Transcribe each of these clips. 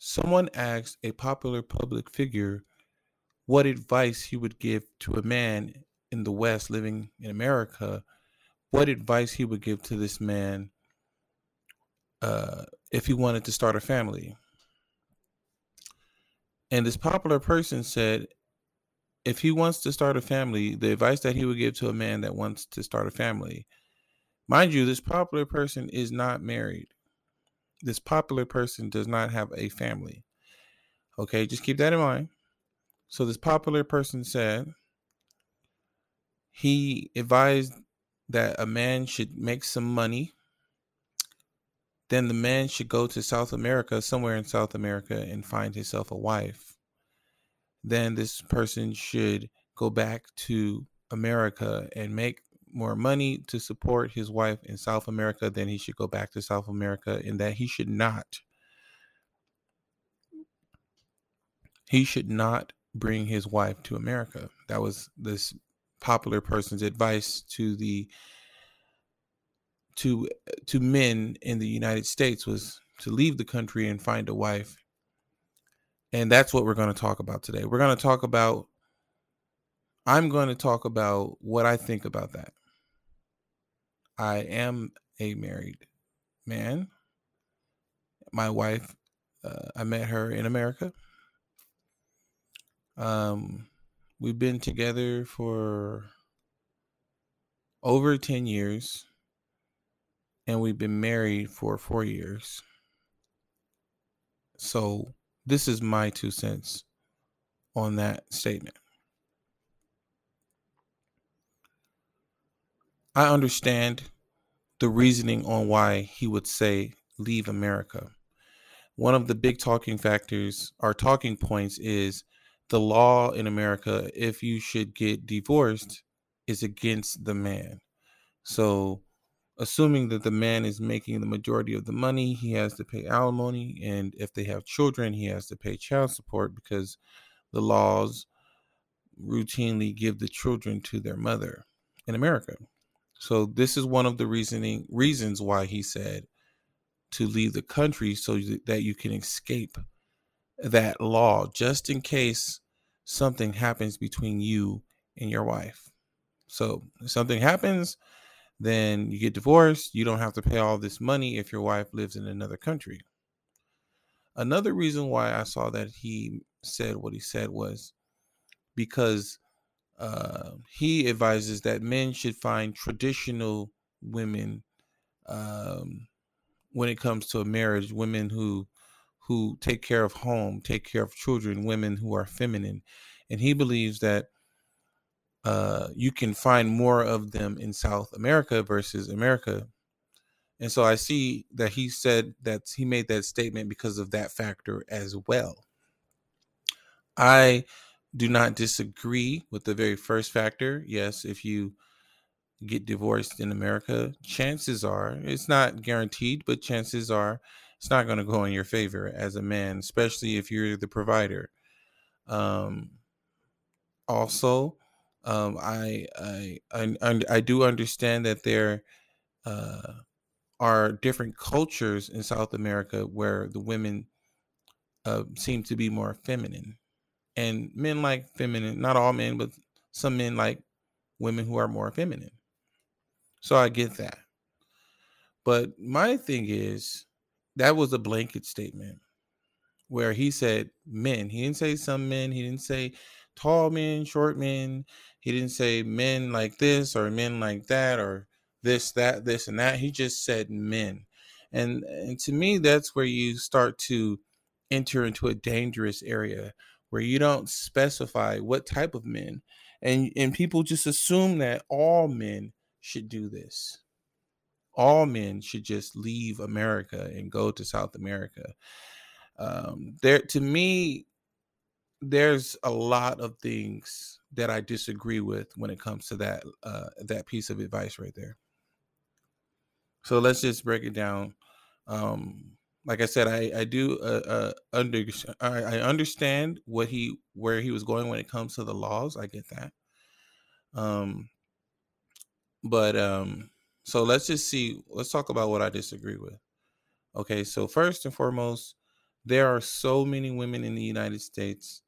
someone asked a popular public figure what advice he would give to a man in the West living in America, what advice he would give to this man uh, if he wanted to start a family. And this popular person said, if he wants to start a family, the advice that he would give to a man that wants to start a family, mind you, this popular person is not married. This popular person does not have a family. Okay, just keep that in mind. So, this popular person said he advised that a man should make some money. Then the man should go to South America, somewhere in South America, and find himself a wife then this person should go back to America and make more money to support his wife in South America, then he should go back to South America and that he should not he should not bring his wife to America. That was this popular person's advice to the to to men in the United States was to leave the country and find a wife and that's what we're going to talk about today. We're going to talk about, I'm going to talk about what I think about that. I am a married man. My wife, uh, I met her in America. Um, we've been together for over 10 years, and we've been married for four years. So, this is my two cents on that statement. I understand the reasoning on why he would say leave America. One of the big talking factors or talking points is the law in America, if you should get divorced, is against the man. So assuming that the man is making the majority of the money, he has to pay alimony. And if they have children, he has to pay child support because the laws routinely give the children to their mother in America. So this is one of the reasoning reasons why he said to leave the country so that you can escape that law just in case something happens between you and your wife. So if something happens, then you get divorced. You don't have to pay all this money if your wife lives in another country. Another reason why I saw that he said what he said was because uh, he advises that men should find traditional women um, when it comes to a marriage, women who who take care of home, take care of children, women who are feminine, and he believes that uh, you can find more of them in South America versus America. And so I see that he said that he made that statement because of that factor as well. I do not disagree with the very first factor. Yes, if you get divorced in America, chances are it's not guaranteed, but chances are it's not going to go in your favor as a man, especially if you're the provider. Um, also, um, I, I, I I do understand that there uh, are different cultures in South America where the women uh, seem to be more feminine, and men like feminine. Not all men, but some men like women who are more feminine. So I get that. But my thing is that was a blanket statement where he said men. He didn't say some men. He didn't say tall men, short men. He didn't say men like this or men like that or this, that, this, and that. He just said men. And, and to me, that's where you start to enter into a dangerous area where you don't specify what type of men. And, and people just assume that all men should do this. All men should just leave America and go to South America. Um, there, to me, there's a lot of things that I disagree with when it comes to that uh, that piece of advice right there. So let's just break it down. Um, like I said, I I do uh, uh, under I, I understand what he where he was going when it comes to the laws. I get that. Um, but um, so let's just see. Let's talk about what I disagree with. Okay, so first and foremost, there are so many women in the United States.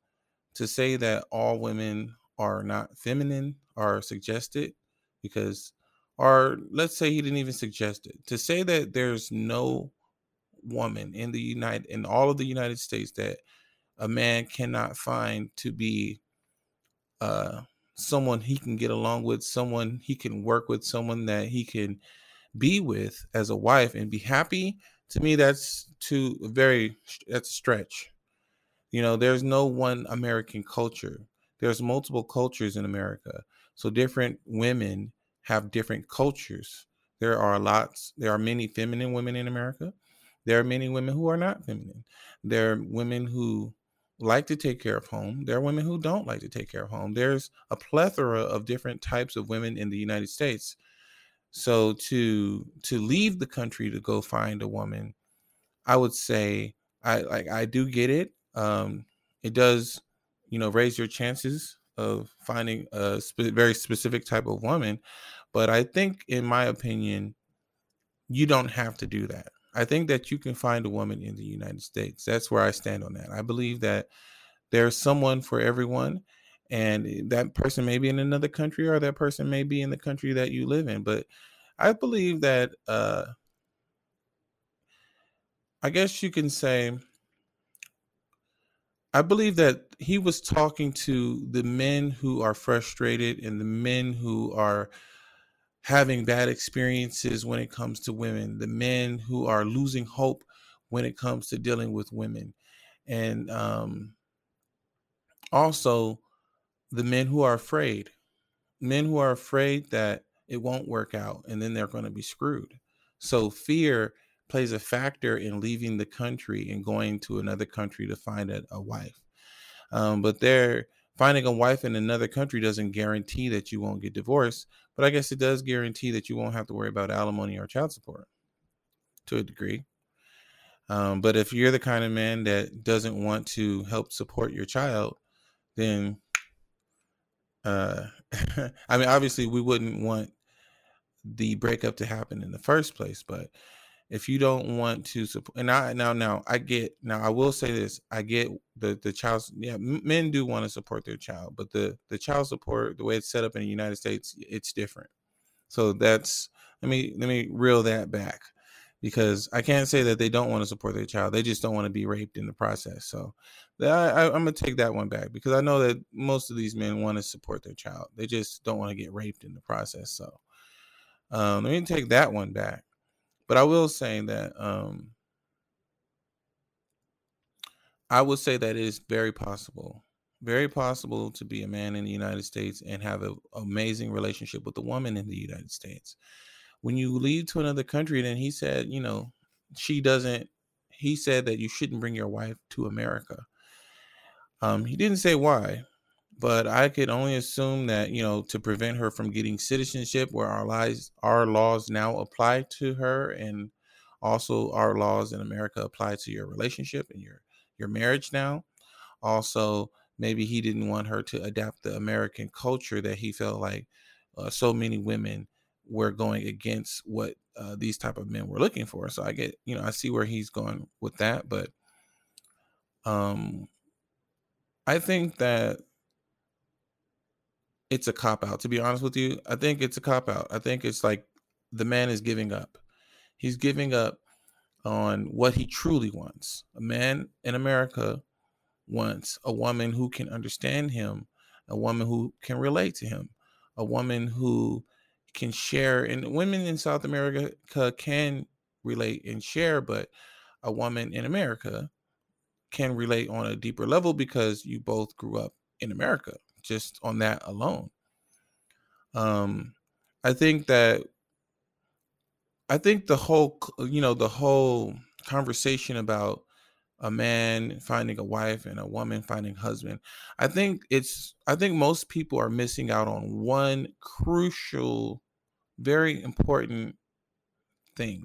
To say that all women are not feminine are suggested because or let's say he didn't even suggest it to say that there's no woman in the united in all of the united states that a man cannot find to be uh someone he can get along with someone he can work with someone that he can be with as a wife and be happy to me that's too very that's a stretch you know there's no one american culture there's multiple cultures in america so different women have different cultures. There are lots, there are many feminine women in America. There are many women who are not feminine. There are women who like to take care of home. There are women who don't like to take care of home. There's a plethora of different types of women in the United States. So to to leave the country to go find a woman, I would say I like I do get it. Um, it does, you know, raise your chances of finding a spe- very specific type of woman. But I think, in my opinion, you don't have to do that. I think that you can find a woman in the United States. That's where I stand on that. I believe that there's someone for everyone, and eh, that person may be in another country, or that person may be in the country that you live in. But I believe that, uh, I guess you can say, I believe that he was talking to the men who are frustrated and the men who are having bad experiences when it comes to women, the men who are losing hope when it comes to dealing with women, and um, also the men who are afraid, men who are afraid that it won't work out and then they're going to be screwed. So fear plays a factor in leaving the country and going to another country to find a, a wife. Um, but they're finding a wife in another country doesn't guarantee that you won't get divorced, but I guess it does guarantee that you won't have to worry about alimony or child support to a degree. Um, but if you're the kind of man that doesn't want to help support your child, then uh, I mean, obviously, we wouldn't want the breakup to happen in the first place, but if you don't want to support and i now now i get now i will say this i get the the child yeah men do want to support their child but the the child support the way it's set up in the united states it's different. So that's let me let me reel that back because i can't say that they don't want to support their child they just don't want to be raped in the process so I, i'm gonna take that one back because i know that most of these men want to support their child they just don't want to get raped in the process so um, let me take that one back but I will say that um, I would say that it is very possible, very possible to be a man in the United States and have an amazing relationship with a woman in the United States. When you leave to another country, then he said, you know, she doesn't. He said that you shouldn't bring your wife to America. Um, he didn't say why, but I could only assume that you know to prevent her from getting citizenship, where our lies, our laws now apply to her, and also our laws in America apply to your relationship and your your marriage now. Also, maybe he didn't want her to adapt the American culture that he felt like uh, so many women were going against what uh, these type of men were looking for. So I get, you know, I see where he's going with that, but um, I think that it's a cop out. To be honest with you, I think it's a cop out. I think it's like the man is giving up. He's giving up on what he truly wants. A man in America wants a woman who can understand him, a woman who can relate to him, a woman who can share. And women in South America can relate and share, but a woman in America can relate on a deeper level because you both grew up in America just on that alone. Um, I think that I think the whole you know the whole conversation about a man finding a wife and a woman finding husband i think it's i think most people are missing out on one crucial very important thing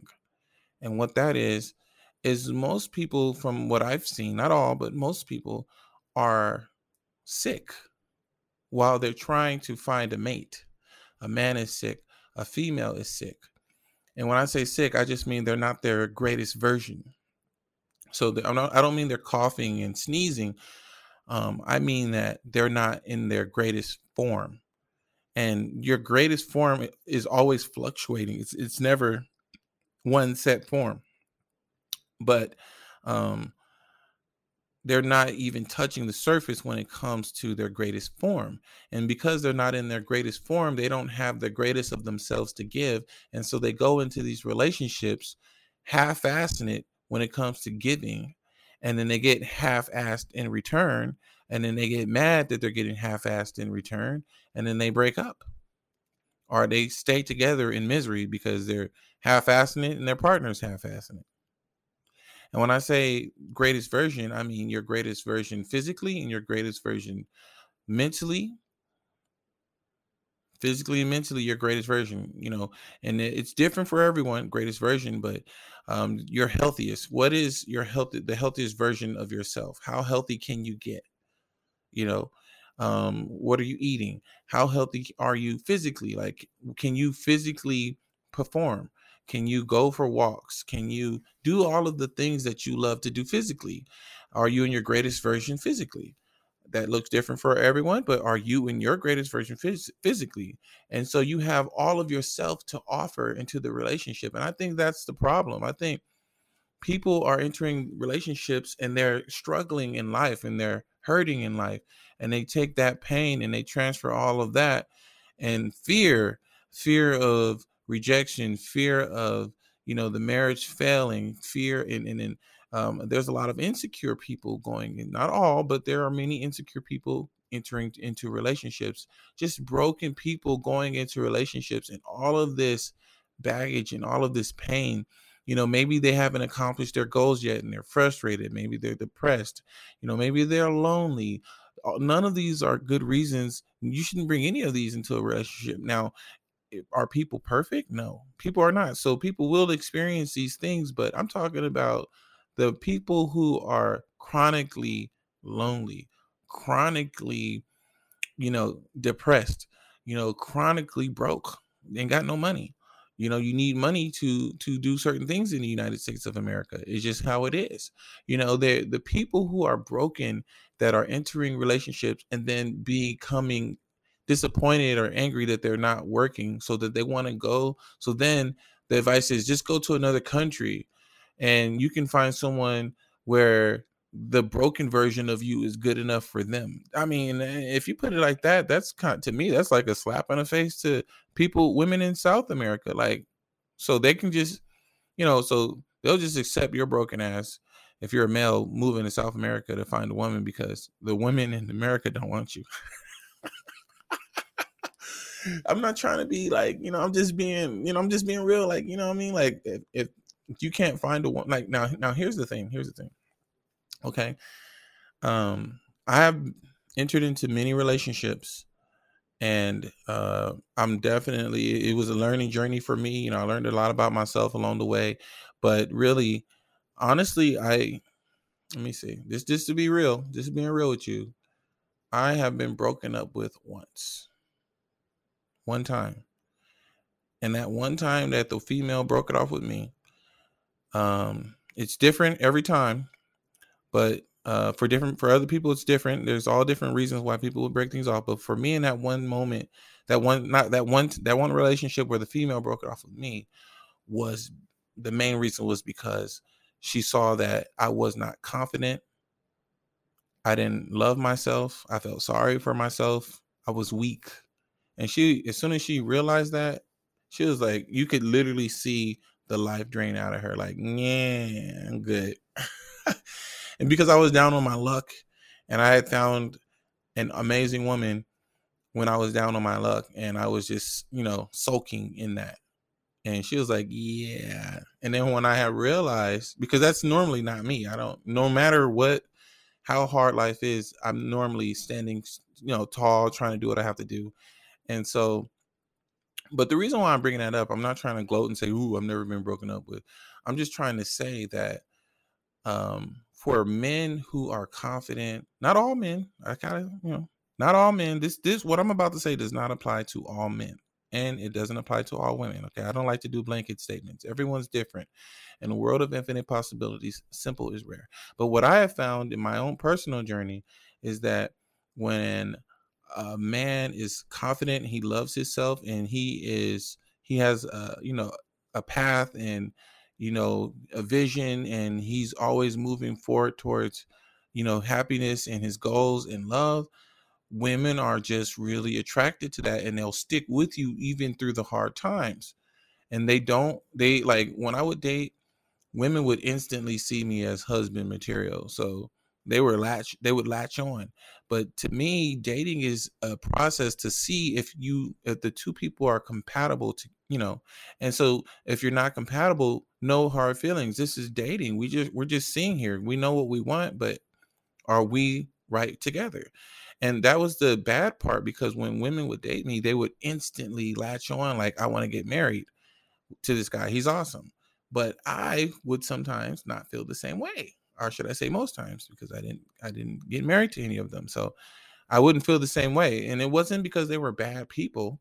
and what that is is most people from what i've seen not all but most people are sick while they're trying to find a mate. A man is sick, a female is sick. And when I say sick, I just mean they're not their greatest version. So i don't mean they're coughing and sneezing. Um, I mean that they're not in their greatest form, and your greatest form is always fluctuating. It's it's never one set form. But um, they're not even touching the surface when it comes to their greatest form. And because they're not in their greatest form, they don't have the greatest of themselves to give. And so they go into these relationships half assing it when it comes to giving. And then they get half assed in return. And then they get mad that they're getting half assed in return. And then they break up. Or they stay together in misery because they're half assing it and their partner's half assing it. And when I say greatest version, I mean your greatest version physically and your greatest version mentally. Physically and mentally, your greatest version, you know, and it's different for everyone, greatest version, but um, your healthiest. What is your health, the healthiest version of yourself? How healthy can you get? You know, um, what are you eating? How healthy are you physically? Like, can you physically perform? Can you go for walks? Can you do all of the things that you love to do physically? Are you in your greatest version physically? That looks different for everyone, but are you in your greatest version phys- physically? And so you have all of yourself to offer into the relationship. And I think that's the problem. I think people are entering relationships and they're struggling in life and they're hurting in life. And they take that pain and they transfer all of that and fear, fear of rejection, fear of you know the marriage failing, fear and and, and um, there's a lot of insecure people going in. Not all, but there are many insecure people entering into relationships. Just broken people going into relationships, and all of this baggage and all of this pain you know maybe they haven't accomplished their goals yet and they're frustrated maybe they're depressed you know maybe they're lonely none of these are good reasons you shouldn't bring any of these into a relationship now are people perfect? No, people are not. So people will experience these things, but I'm talking about the people who are chronically lonely, chronically, you know, depressed, you know, chronically broke, and got no money. You know, you need money to to do certain things in the United States of America. It's just how it is. You know, the the people who are broken that are entering relationships and then becoming disappointed or angry that they're not working so that they want to go so then the advice is just go to another country and you can find someone where the broken version of you is good enough for them. I mean, eh, if you put it like that, that's kind to me that's like a slap in the face to people, women in South America. Like, so they can just, you know, so they'll just accept your broken ass if you're a male moving to South America to find a woman because the women in America don't want you. I'm not trying to be like, you know, I'm just being, you know, I'm just being real. Like, you know what I mean? Like if, if you can't find a one like now, now here's the thing. Here's the thing. Okay. Um, I have entered into many relationships and uh I'm definitely it was a learning journey for me. You know, I learned a lot about myself along the way. But really, honestly, I let me see. This just to be real, just being real with you. I have been broken up with once one time. And that one time that the female broke it off with me, um, it's different every time, but uh, for different for other people it's different. There's all different reasons why people would break things off. But for me, in that one moment, that one not that one that one relationship where the female broke it off with me was the main reason was because she saw that I was not confident. I didn't love myself. I felt sorry for myself. I was weak. And she, as soon as she realized that, she was like, you could literally see the life drain out of her. Like, yeah, I'm good. and because I was down on my luck and I had found an amazing woman when I was down on my luck and I was just, you know, soaking in that. And she was like, yeah. And then when I had realized, because that's normally not me, I don't, no matter what, how hard life is, I'm normally standing, you know, tall, trying to do what I have to do. And so, but the reason why I'm bringing that up, I'm not trying to gloat and say, "Ooh, I've never been broken up with." I'm just trying to say that um, for men who are confident, not all men, I kind of, you know, not all men. This, this, what I'm about to say does not apply to all men. and it doesn't apply to all women. Okay. I don't like to do blanket statements. Everyone's different. In a world of infinite possibilities, simple is rare. But what I have found in my own personal journey is that when a man is confident, he loves himself, and he is he has a you know a path and you know a vision, and he's always moving forward towards you know happiness and his goals and love. Women are just really attracted to that, and they'll stick with you even through the hard times. And they don't they like when I would date, women would instantly see me as husband material. So they were latch they would latch on but to me dating is a process to see if you if the two people are compatible to you know and so if you're not compatible no hard feelings this is dating we just we're just seeing here we know what we want but are we right together? And that was the bad part because when women would date me they would instantly latch on like i want to get married to this guy he's awesome but i would sometimes not feel the same way or should I say most times because I didn't I didn't get married to any of them. So I wouldn't feel the same way. And it wasn't because they were bad people.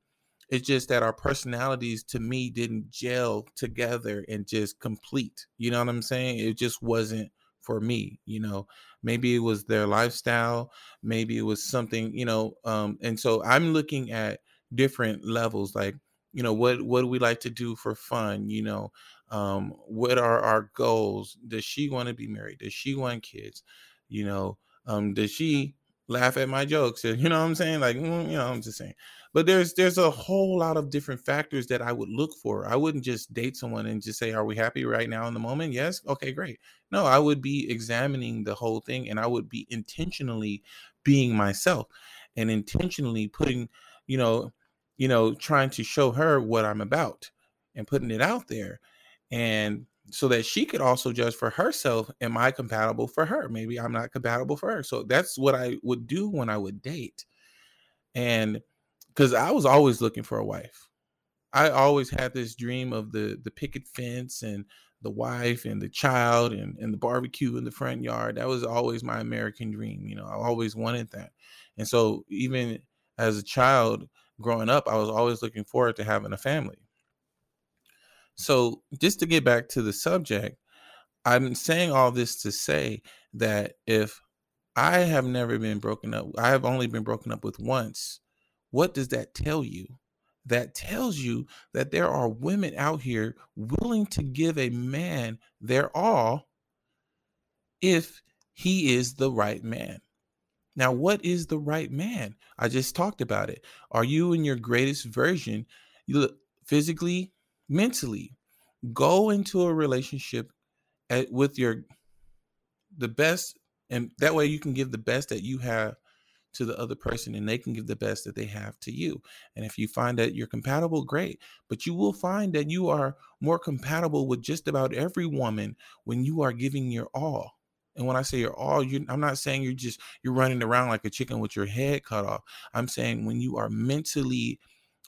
It's just that our personalities to me didn't gel together and just complete. You know what I'm saying? It just wasn't for me, you know. Maybe it was their lifestyle, maybe it was something, you know, um and so I'm looking at different levels like you know what what do we like to do for fun you know um, what are our goals? Does she want to be married? Does she want kids? You know um, does she laugh at my jokes? You know what i'm saying? Like mm, you know i'm just saying. But there's there's a whole lot of different factors that i would look for. I wouldn't just date someone and just say are we happy right now in the moment? Yes okay great. No i would be examining the whole thing and i would be intentionally being myself and intentionally putting you know you know trying to show her what i'm about and putting it out there and so that she could also judge for herself am i compatible for her? Maybe i'm not compatible for her. So that's what i would do when i would date. And because i was always looking for a wife. I always had this dream of the the picket fence and the wife and the child and, and the barbecue in the front yard. That was always my american dream you know i always wanted that. And so even as a child growing up i was always looking forward to having a family so, just to get back to the subject, I'm saying all this to say that if I have never been broken up, I have only been broken up with once. What does that tell you? That tells you that there are women out here willing to give a man their all if he is the right man. Now, what is the right man? I just talked about it. Are you in your greatest version? You look physically, mentally go into a relationship at, with your the best and that way you can give the best that you have to the other person and they can give the best that they have to you. And if you find that you're compatible great. But you will find that you are more compatible with just about every woman when you are giving your all. And when i say your all you i'm not saying you're just you're running around like a chicken with your head cut off. I'm saying when you are mentally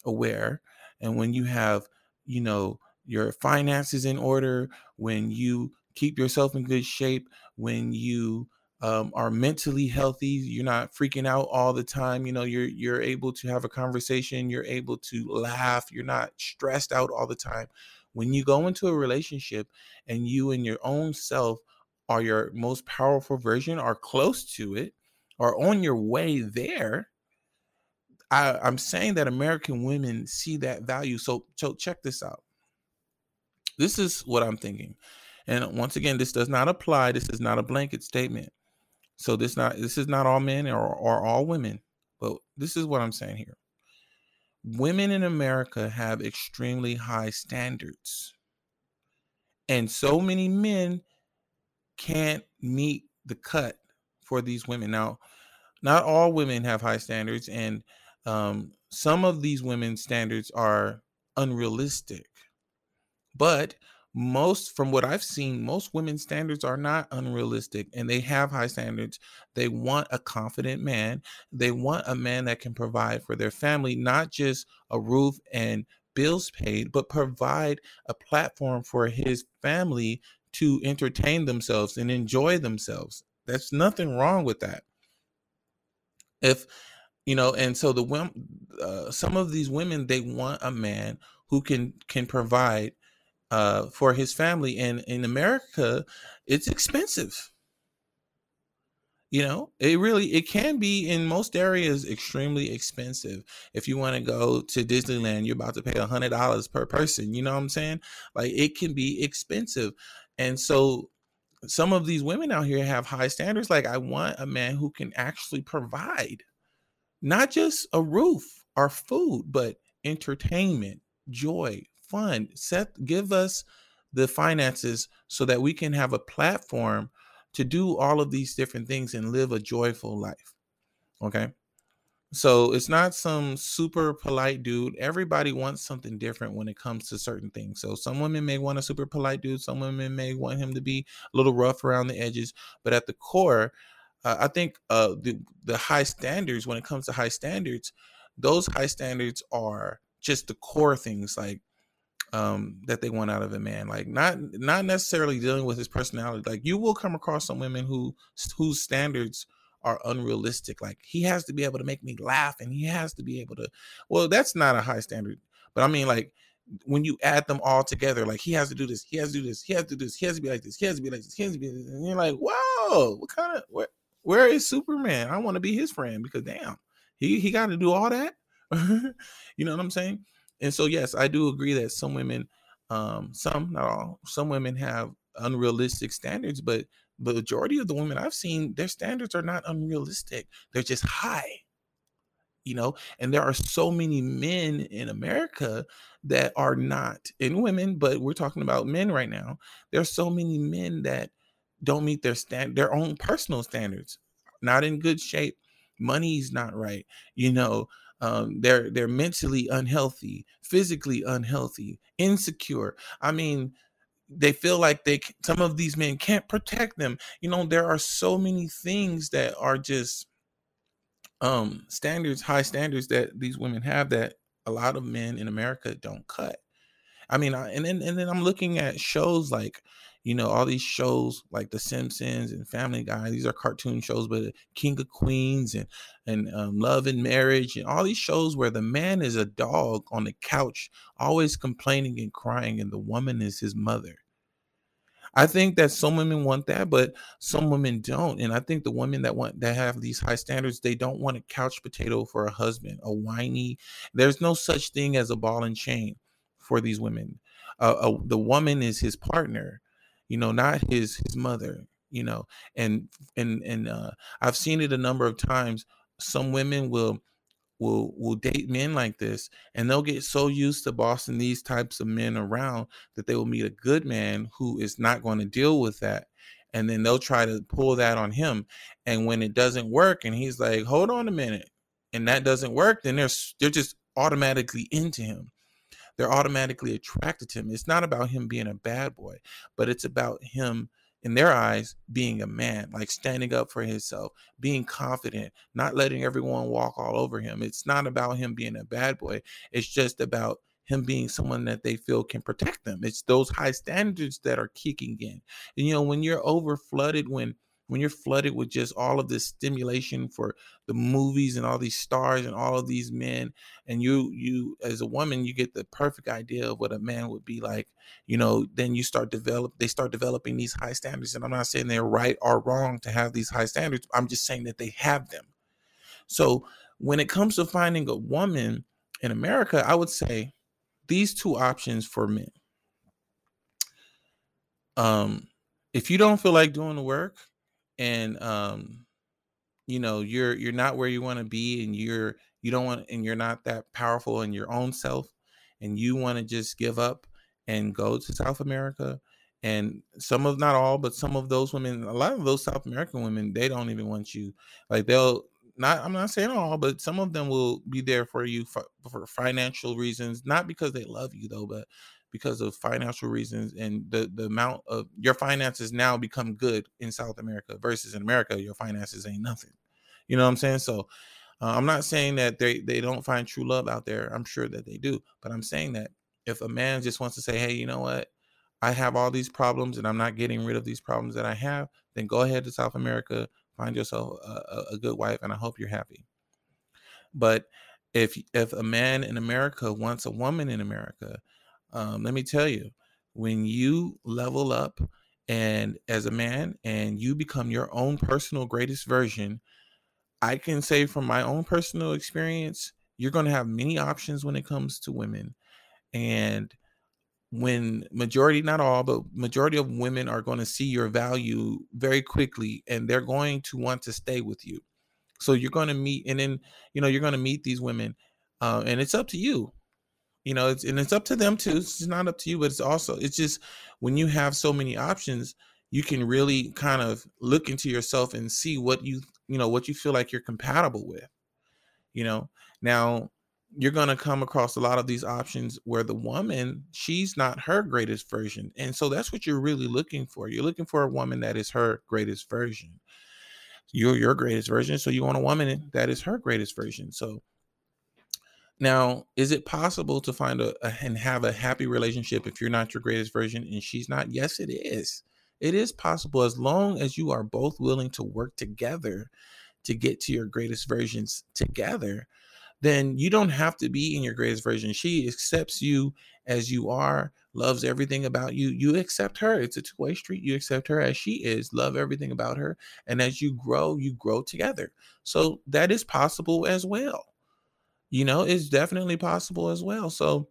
aware and when you have you know your finances in order when you keep yourself in good shape when you um, are mentally healthy you're not freaking out all the time you know you're you're able to have a conversation you're able to laugh you're not stressed out all the time. When you go into a relationship and you and your own self are your most powerful version are close to it or on your way there I, i'm saying that american women see that value so so check this out this is what I'm thinking. And once again, this does not apply. This is not a blanket statement. So this not this is not all men or, or all women, but this is what I'm saying here. Women in America have extremely high standards. And so many men can't meet the cut for these women. Now, not all women have high standards, and um, some of these women's standards are unrealistic. But most from what I've seen, most women's standards are not unrealistic and they have high standards. They want a confident man. They want a man that can provide for their family, not just a roof and bills paid, but provide a platform for his family to entertain themselves and enjoy themselves. There's nothing wrong with that. If you know and so the women uh, some of these women they want a man who can can provide uh, for his family and in america it's expensive. You know it really it can be in most areas extremely expensive. If you want to go to disneyland you're about to pay a hundred dollars per person you know what i'm saying? Like it can be expensive. And so some of these women out here have high standards like i want a man who can actually provide not just a roof or food, but entertainment, joy, fun. Seth, give us the finances so that we can have a platform to do all of these different things and live a joyful life. Okay. So it's not some super polite dude. Everybody wants something different when it comes to certain things. So some women may want a super polite dude, some women may want him to be a little rough around the edges, but at the core, uh, I think uh, the the high standards when it comes to high standards, those high standards are just the core things like um, that they want out of a man. Like not not necessarily dealing with his personality. Like you will come across some women who whose standards are unrealistic. Like he has to be able to make me laugh, and he has to be able to. Well, that's not a high standard, but I mean like when you add them all together, like he has to do this, he has to do this, he has to do this, he has to be like this, he has to be like this, he has to be, like and you're like, whoa, what kind of what? Where is Superman? I want to be his friend because damn, he he got to do all that. you know what I'm saying? And so yes, I do agree that some women, um, some not all, some women have unrealistic standards, but the majority of the women I've seen, their standards are not unrealistic. They're just high. You know, and there are so many men in America that are not in women, but we're talking about men right now. There are so many men that don't meet their stand their own personal standards not in good shape money's not right you know um, they're they're mentally unhealthy physically unhealthy insecure. I mean they feel like they some of these men can't protect them. You know there are so many things that are just um standards high standards that these women have that a lot of men in america don't cut. I mean I, and then and then i'm looking at shows like you know, all these shows like The Simpsons and Family Guy, these are cartoon shows, but King of Queens and and um, Love and Marriage and all these shows where the man is a dog on the couch, always complaining and crying, and the woman is his mother. I think that some women want that, but some women don't. And I think the women that want that have these high standards, they don't want a couch potato for a husband, a whiny. There's no such thing as a ball and chain for these women. Uh, uh, the woman is his partner you know, not his his mother, you know. And and and uh, I've seen it a number of times. Some women will will will date men like this and they'll get so used to bossing these types of men around that they will meet a good man who is not going to deal with that and then they'll try to pull that on him and when it doesn't work and he's like hold on a minute and that doesn't work then they're they're just automatically into him they're automatically attracted to him. It's not about him being a bad boy, but it's about him in their eyes being a man like standing up for himself being confident not letting everyone walk all over him. It's not about him being a bad boy. It's just about him being someone that they feel can protect them. It's those high standards that are kicking in. And you know when you're over flooded when when you're flooded with just all of this stimulation for the movies and all these stars and all of these men and you you as a woman you get the perfect idea of what a man would be like you know then you start develop they start developing these high standards and i'm not saying they're right or wrong to have these high standards i'm just saying that they have them. So when it comes to finding a woman in america i would say these two options for men. Um if you don't feel like doing the work and um you know you're you're not where you want to be and you're you don't want and you're not that powerful in your own self and you want to just give up and go to South America and some of not all but some of those women a lot of those South American women they don't even want you. Like they'll not I'm not saying all but some of them will be there for you for, for financial reasons not because they love you though but because of financial reasons and the the amount of your finances now become good in South America versus in America your finances ain't nothing. You know what I'm saying? So uh, I'm not saying that they they don't find true love out there. I'm sure that they do, but I'm saying that if a man just wants to say, "Hey, you know what? I have all these problems and I'm not getting rid of these problems that I have," then go ahead to South America, find yourself a, a good wife, and I hope you're happy. But if if a man in America wants a woman in America, um, let me tell you, when you level up and as a man and you become your own personal greatest version, I can say from my own personal experience, you're going to have many options when it comes to women. And when majority not all but majority of women are going to see your value very quickly and they're going to want to stay with you so you're going to meet and then you know you're going to meet these women uh, and it's up to you you know it's and it's up to them too it's not up to you but it's also it's just when you have so many options you can really kind of look into yourself and see what you you know what you feel like you're compatible with you know? Now you're going to come across a lot of these options where the woman she's not her greatest version and so that's what you're really looking for. You're looking for a woman that is her greatest version. You're your greatest version so you want a woman that is her greatest version so now is it possible to find a, a and have a happy relationship if you're not your greatest version and she's not yes it is it is possible as long as you are both willing to work together to get to your greatest versions together then you don't have to be in your greatest version. She accepts you as you are, loves everything about you. You accept her. It's a two way street. You accept her as she is, love everything about her. And as you grow, you grow together. So that is possible as well. You know, it's definitely possible as well. So,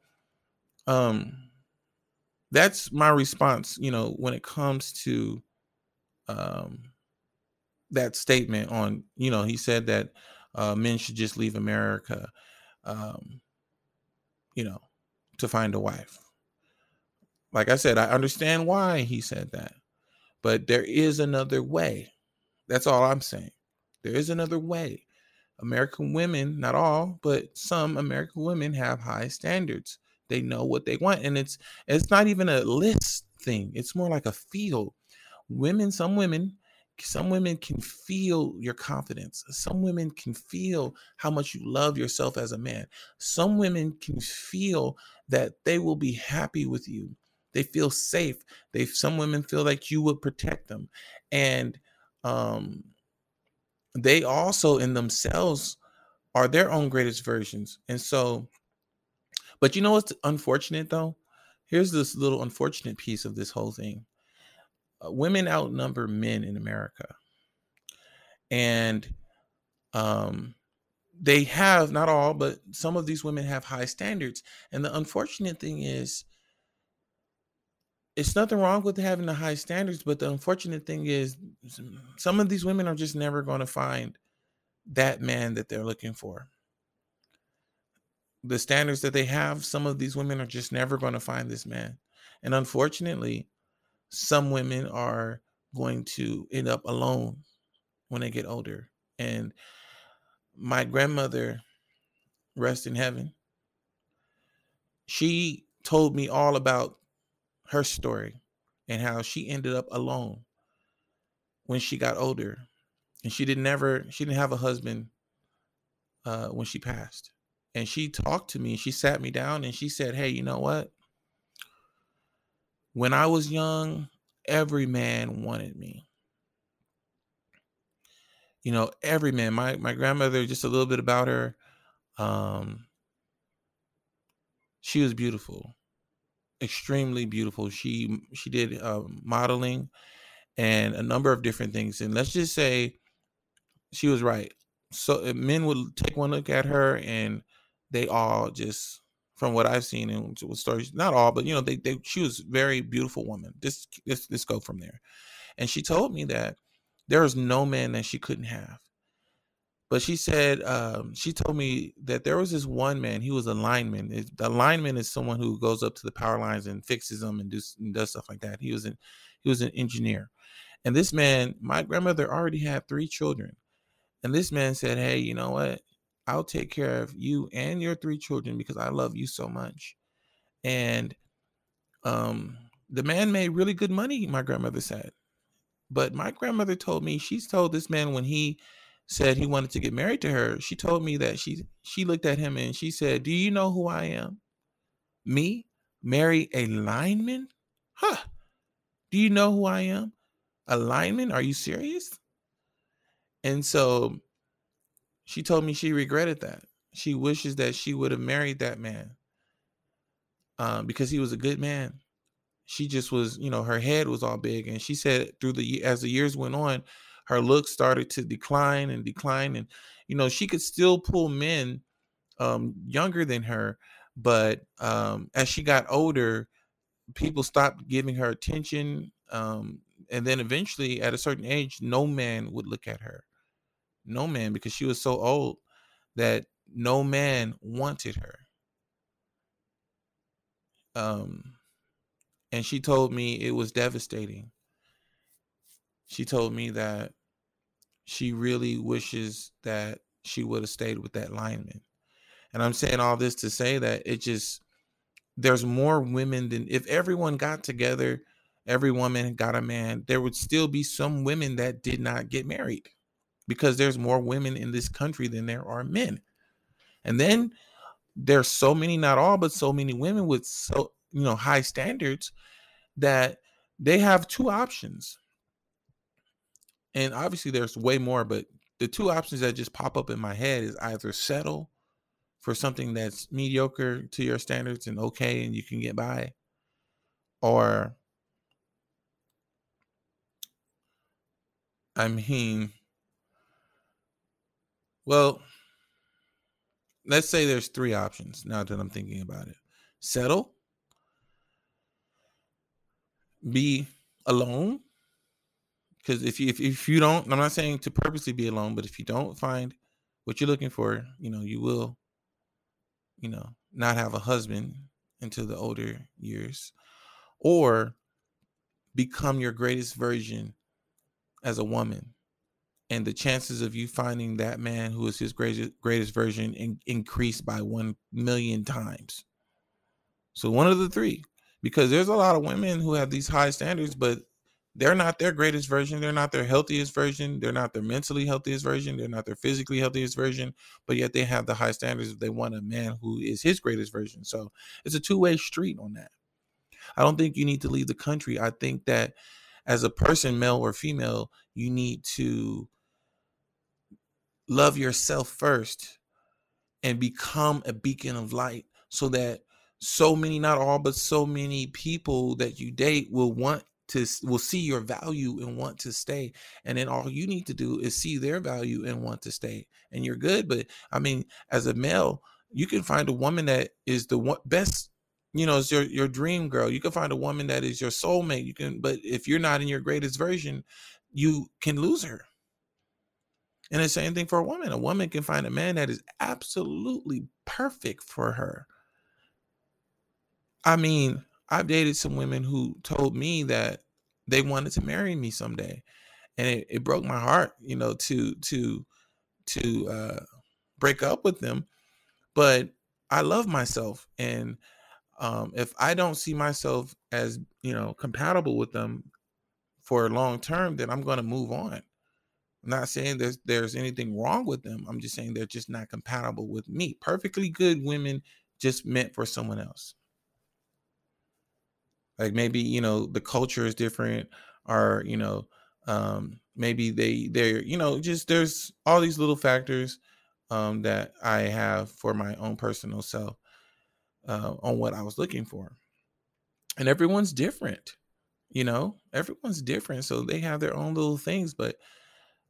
um, that's my response, you know, when it comes to, um, that statement on, you know, he said that uh, men should just leave America, um, you know, to find a wife. Like I said, I understand why he said that, but there is another way. That's all I'm saying. There is another way. American women, not all, but some American women have high standards. They know what they want, and it's it's not even a list thing. It's more like a feel. Women, some women some women can feel your confidence. Some women can feel how much you love yourself as a man. Some women can feel that they will be happy with you. They feel safe. They some women feel like you would protect them. And um they also in themselves are their own greatest versions. And so but you know what's unfortunate though? Here's this little unfortunate piece of this whole thing uh, women outnumber men in America. And um, they have, not all, but some of these women have high standards. And the unfortunate thing is, it's nothing wrong with having the high standards, but the unfortunate thing is, some of these women are just never going to find that man that they're looking for. The standards that they have, some of these women are just never going to find this man. And unfortunately, some women are going to end up alone when they get older. And my grandmother, rest in heaven, she told me all about her story and how she ended up alone when she got older. And she didn't never, she didn't have a husband uh, when she passed. And she talked to me, she sat me down and she said, Hey, you know what? When I was young, every man wanted me. You know, every man. My my grandmother, just a little bit about her. Um, she was beautiful, extremely beautiful. She she did uh, modeling and a number of different things. And let's just say she was right. So men would take one look at her and they all just from what I've seen and with stories, not all, but you know, they, they she was very beautiful woman. This let's, let's go from there. And she told me that there was no man that she couldn't have. But she said, um, she told me that there was this one man, he was a lineman. The lineman is someone who goes up to the power lines and fixes them and, does and does stuff like that. He was an he was an engineer. And this man, my grandmother already had three children. And this man said, Hey, you know what? I'll take care of you and your three children because I love you so much. And um, the man made really good money, my grandmother said. But my grandmother told me she's told this man when he said he wanted to get married to her, she told me that she she looked at him and she said, "Do you know who I am? Me marry a lineman? Huh? Do you know who I am? A lineman? Are you serious?" And so she told me she regretted that. she wishes that she would have married that man um, because he was a good man. She just was, you know, her head was all big, and she said through the as the years went on, her looks started to decline and decline, and you know she could still pull men um, younger than her, but um, as she got older, people stopped giving her attention, um, and then eventually, at a certain age, no man would look at her, no man, because she was so old that no man wanted her. Um, and she told me it was devastating. She told me that she really wishes that she would have stayed with that lineman. And I'm saying all this to say that it just there's more women than if everyone got together, every woman got a man, there would still be some women that did not get married because there's more women in this country than there are men. And then there's so many, not all, but so many women with so you know high standards that they have two options. And obviously there's way more, but the two options that just pop up in my head is either settle for something that's mediocre to your standards and okay and you can get by or I mean well let's say there's three options now that I'm thinking about it. Settle, be alone. Because if you if, if you don't, I'm not saying to purposely be alone, but if you don't find what you're looking for, you know, you will, you know, not have a husband until the older years. Or become your greatest version as a woman and the chances of you finding that man who is his greatest greatest version in, increase by 1 million times so one of the three because there's a lot of women who have these high standards but they're not their greatest version they're not their healthiest version they're not their mentally healthiest version they're not their physically healthiest version but yet they have the high standards they want a man who is his greatest version. So it's a two-way street on that. I don't think you need to leave the country. I think that as a person male or female you need to love yourself first and become a beacon of light so that so many not all but so many people that you date will want to will see your value and want to stay and then all you need to do is see their value and want to stay and you're good but i mean as a male you can find a woman that is the one best you know your your dream girl you can find a woman that is your soulmate you can but if you're not in your greatest version you can lose her and the same thing for a woman. A woman can find a man that is absolutely perfect for her. I mean, I've dated some women who told me that they wanted to marry me someday. And it, it broke my heart, you know, to to to uh break up with them. But I love myself. And um if I don't see myself as, you know, compatible with them for a long term, then I'm gonna move on. I'm not saying there's there's anything wrong with them. I'm just saying they're just not compatible with me. Perfectly good women just meant for someone else. Like maybe, you know, the culture is different or, you know, um maybe they they're, you know, just there's all these little factors um that I have for my own personal self uh on what I was looking for. And everyone's different. You know, everyone's different. So they have their own little things, but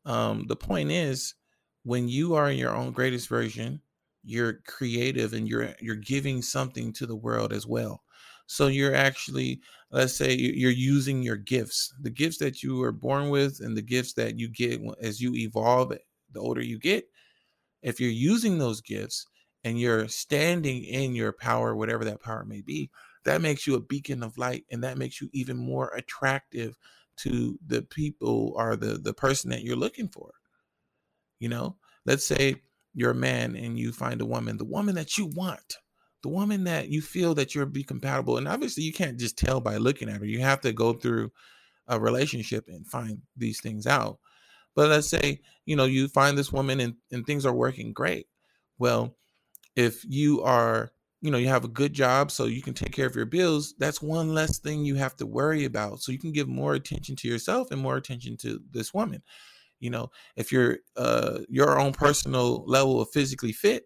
um, the point is, when you are in your own greatest version, you're creative and you're you're giving something to the world as well. So you're actually, let's say, you're using your gifts, the gifts that you were born with, and the gifts that you get as you evolve. Eh, the older you get, if you're using those gifts and you're standing in your power, whatever that power may be, that makes you a beacon of light, and that makes you even more attractive to the people or the the person that you're looking for you know let's say you're a man and you find a woman the woman that you want the woman that you feel that you're be compatible and obviously you can't just tell by looking at her you have to go through a relationship and find these things out. But let's say you know you find this woman and, and things are working great. Well if you are you know you have a good job so you can take care of your bills that's one less thing you have to worry about. So you can give more attention to yourself and more attention to this woman. You know if you're uh your own personal level of physically fit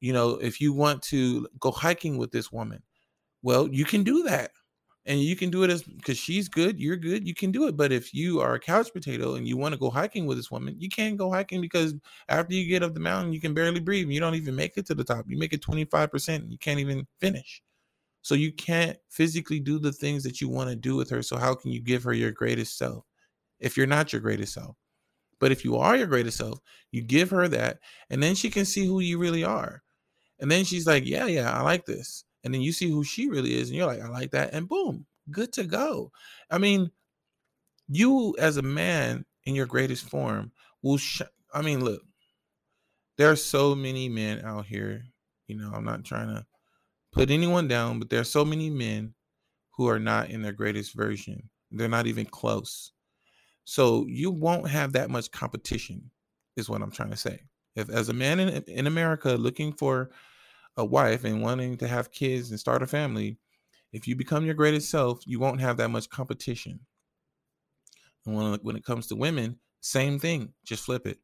you know, if you want to go hiking with this woman, well, you can do that. And you can do it as because she's good, you're good, you can do it. But if you are a couch potato and you want to go hiking with this woman, you can't go hiking because after you get up the mountain, you can barely breathe. You don't even make it to the top. You make it 25%, and you can't even finish. So you can't physically do the things that you want to do with her. So how can you give her your greatest self if you're not your greatest self? But if you are your greatest self, you give her that, and then she can see who you really are. And then she's like, Yeah, yeah, I like this. And then you see who she really is, and you're like, I like that. And boom, good to go. I mean, you as a man in your greatest form will, sh- I mean, look, there are so many men out here. You know, I'm not trying to put anyone down, but there are so many men who are not in their greatest version. They're not even close. So you won't have that much competition, is what I'm trying to say. If as a man in, in America looking for a wife and wanting to have kids and start a family, if you become your greatest self, you won't have that much competition. And when, when it comes to women, same thing, just flip it.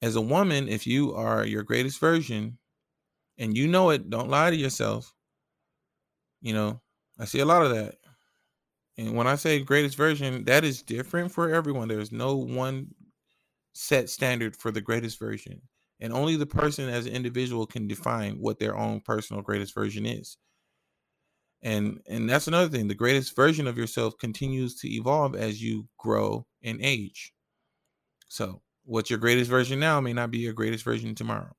As a woman, if you are your greatest version and you know it, don't lie to yourself. You know, I see a lot of that. And when I say greatest version, that is different for everyone. There's no one set standard for the greatest version. And only the person as an individual can define what their own personal greatest version is. And and that's another thing. The greatest version of yourself continues to evolve as you grow and age. So, what's your greatest version now may not be your greatest version tomorrow.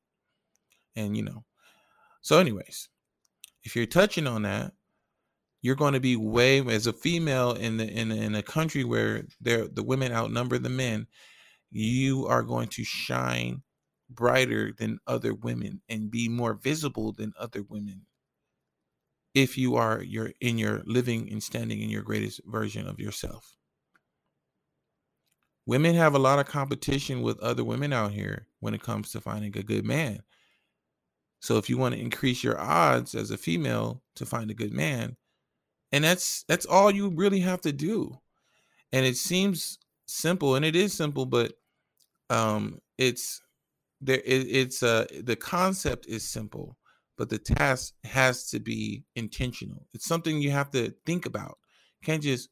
And you know. So anyways, if you're touching on that, you're going to be way as a female in the in in a country where there the women outnumber the men you are going to shine brighter than other women and be more visible than other women if you are your in your living and standing in your greatest version of yourself. Women have a lot of competition with other women out here when it comes to finding a good man. So if you want to increase your odds as a female to find a good man and that's that's all you really have to do. And it seems simple and it is simple but um it's there it, it's uh the concept is simple but the task has to be intentional. It's something you have to think about. You can't just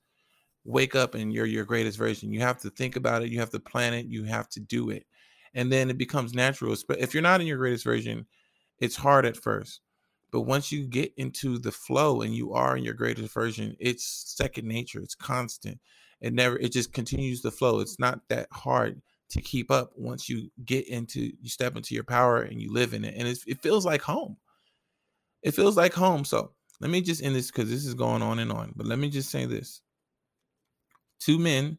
wake up and you're your greatest version. You have to think about it. You have to plan it. You have to do it. And then it becomes natural. But if you're not in your greatest version it's hard at first. But once you get into the flow and you are in your greatest version, it's second nature. It's constant. It never, it just continues to flow. It's not that hard to keep up once you get into, you step into your power and you live in it. And it feels like home. It feels like home. So let me just end this because this is going on and on. But let me just say this to men,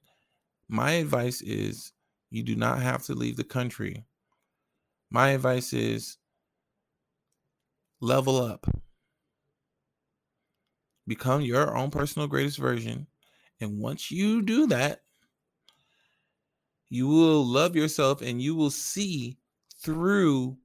my advice is you do not have to leave the country. My advice is level up. Become your own personal greatest version. And once you do that, you will love yourself and you will see through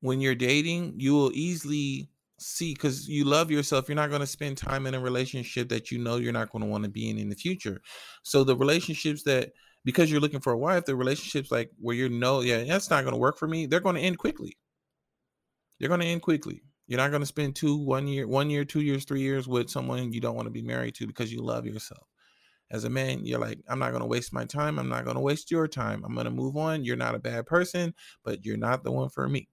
when you're dating, you will easily see because you love yourself. You're not going to spend time in a relationship that you know you're not going to want to be in in the future. So the relationships that because you're looking for a wife, the relationships like where you know, yeah, that's not going to work for me, they're going to end quickly they're going to end quickly. You're not going to spend two, one year, one year, two years, three years with someone you don't want to be married to because you love yourself. As a man, you're like, I'm not going to waste my time. I'm not going to waste your time. I'm going to move on. You're not a bad person, but you're not the one for me.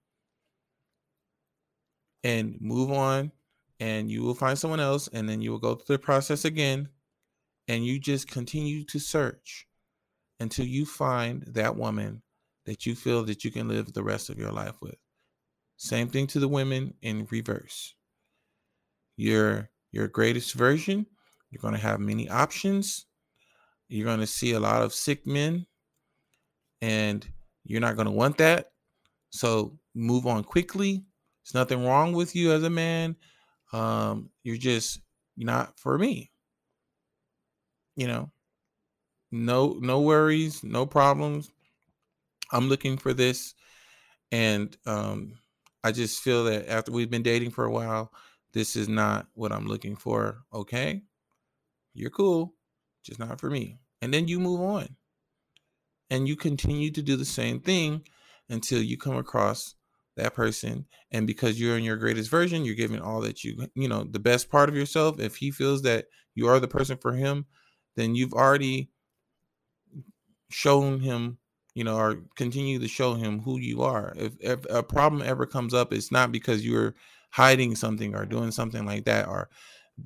And move on, and you will find someone else, and then you will go through the process again, and you just continue to search until you find that woman that you feel that you can live the rest of your life with. Same thing to the women in reverse. Your your greatest version, you're going to have many options. You're going to see a lot of sick men and you're not going to want that. So move on quickly. There's nothing wrong with you as a man. Um, you're just not for me. You know, no no worries, no problems. I'm looking for this and um I just feel that after we've been dating for a while, this is not what I'm looking for. Okay. You're cool, just not for me. And then you move on. And you continue to do the same thing until you come across that person and because you're in your greatest version you're giving all that you you know the best part of yourself if he feels that you are the person for him then you've already shown him you know or continue to show him who you are if, if a problem ever comes up it's not because you're hiding something or doing something like that or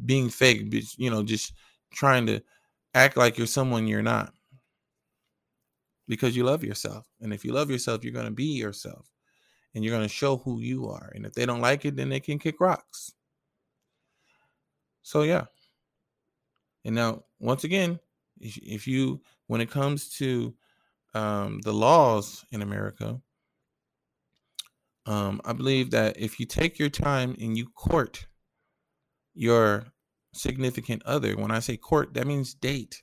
being fake you know just trying to act like you're someone you're not because you love yourself. And if you love yourself, you're going to be yourself and you're going to show who you are. And if they don't like it, then they can kick rocks. So, yeah. And now, once again, if you, when it comes to um, the laws in America, um, I believe that if you take your time and you court your significant other, when I say court, that means date.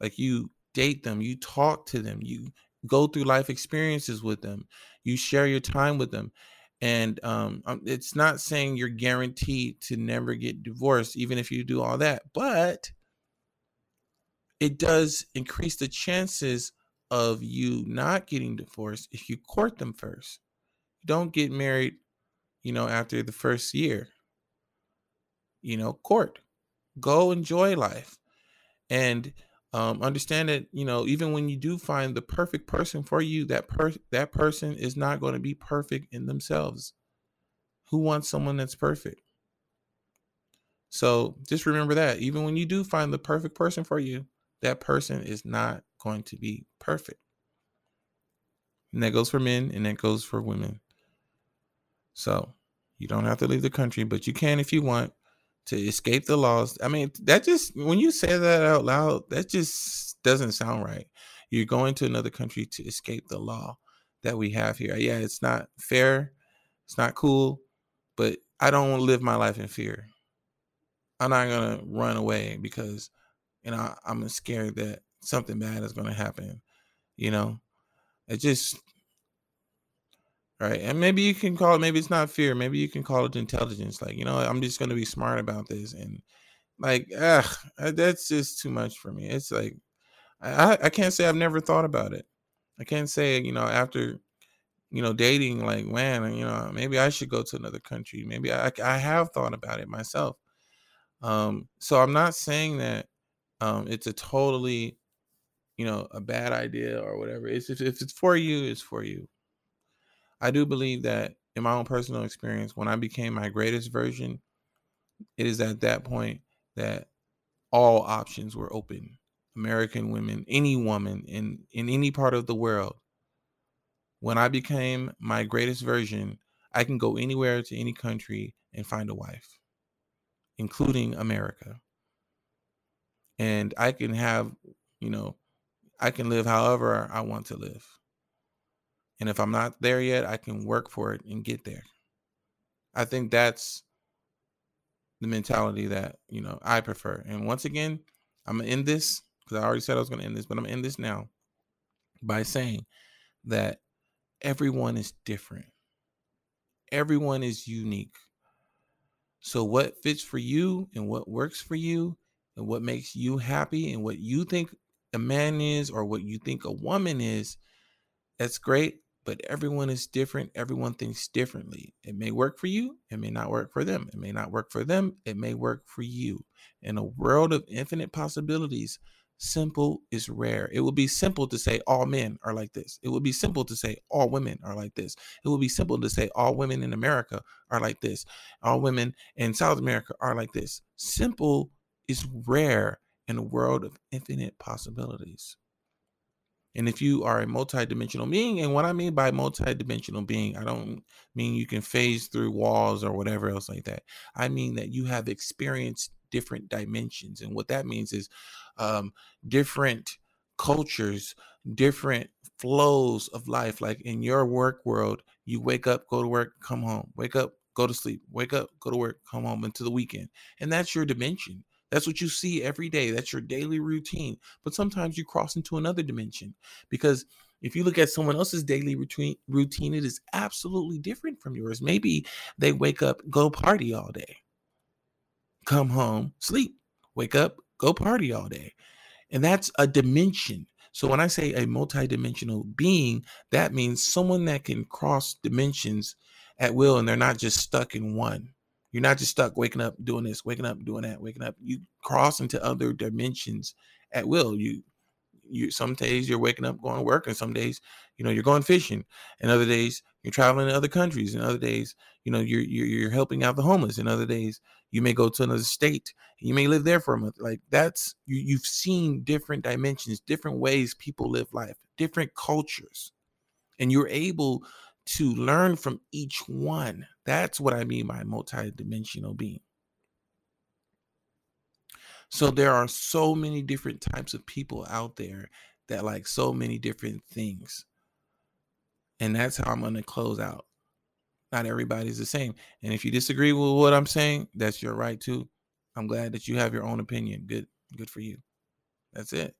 Like you date them, you talk to them, you go through life experiences with them, you share your time with them. And um, um, it's not saying you're guaranteed to never get divorced, even if you do all that, but it does increase the chances of you not getting divorced if you court them first. Don't get married, you know, after the first year. You know, court. Go enjoy life. And um, understand that you know even when you do find the perfect person for you that per that person is not going to be perfect in themselves. Who wants someone that's perfect? So just remember that even when you do find the perfect person for you that person is not going to be perfect. And that goes for men and that goes for women. So you don't have to leave the country but you can if you want to escape the laws. I mean, that just when you say that out loud, that just doesn't sound right. You're going to another country to escape the law that we have here. Yeah, it's not fair. It's not cool, but I don't want to live my life in fear. I'm not gonna run away because you know I'm scared that something bad is gonna happen. You know, it just right and maybe you can call it maybe it's not fear maybe you can call it intelligence like you know i'm just going to be smart about this and like ugh, that's just too much for me it's like I, I can't say i've never thought about it i can't say you know after you know dating like man you know maybe i should go to another country maybe i, I have thought about it myself um so i'm not saying that um it's a totally you know a bad idea or whatever it's if, if it's for you it's for you I do believe that in my own personal experience, when I became my greatest version, it is at that point that all options were open. American women, any woman in, in any part of the world. When I became my greatest version, I can go anywhere to any country and find a wife, including America. And I can have, you know, I can live however I want to live. And if I'm not there yet, I can work for it and get there. I think that's the mentality that, you know, I prefer. And once again, I'm going to end this because I already said I was going to end this, but I'm going to end this now by saying that everyone is different. Everyone is unique. So, what fits for you and what works for you and what makes you happy and what you think a man is or what you think a woman is, that's great but everyone is different. Everyone thinks differently. It may work for you, it may not work for them. It may not work for them, it may work for you. In a world of infinite possibilities, simple is rare. It would be simple to say all men are like this. It would be simple to say all women are like this. It would be simple to say all women in America are like this. All women in South America are like this. Simple is rare in a world of infinite possibilities. And if you are a multidimensional being, and what I mean by multidimensional being, I don't mean you can phase through walls or whatever else like that. I mean that you have experienced different dimensions. And what that means is um, different cultures, different flows of life. Like in your work world, you wake up, go to work, come home, wake up, go to sleep, wake up, go to work, come home into the weekend. And that's your dimension. That's what you see every day. That's your daily routine. But sometimes you cross into another dimension because if you look at someone else's daily routine, routine, it is absolutely different from yours. Maybe they wake up, go party all day, come home, sleep, wake up, go party all day. And that's a dimension. So when I say a multidimensional being, that means someone that can cross dimensions at will and they're not just stuck in one. You're not just stuck waking up doing this, waking up doing that, waking up. You cross into other dimensions at will. You you some days you're waking up going to work and some days you know you're going fishing and other days you're traveling to other countries and other days you know you're you're, you're helping out the homeless and other days you may go to another state you may live there for a month like that's you, you've seen different dimensions different ways people live life different cultures and you're able to learn from each one that's what i mean by multi-dimensional being so there are so many different types of people out there that like so many different things. And that's how I'm going to close out. Not everybody's the same. And if you disagree with what I'm saying, that's your right too. I'm glad that you have your own opinion. Good good for you. That's it.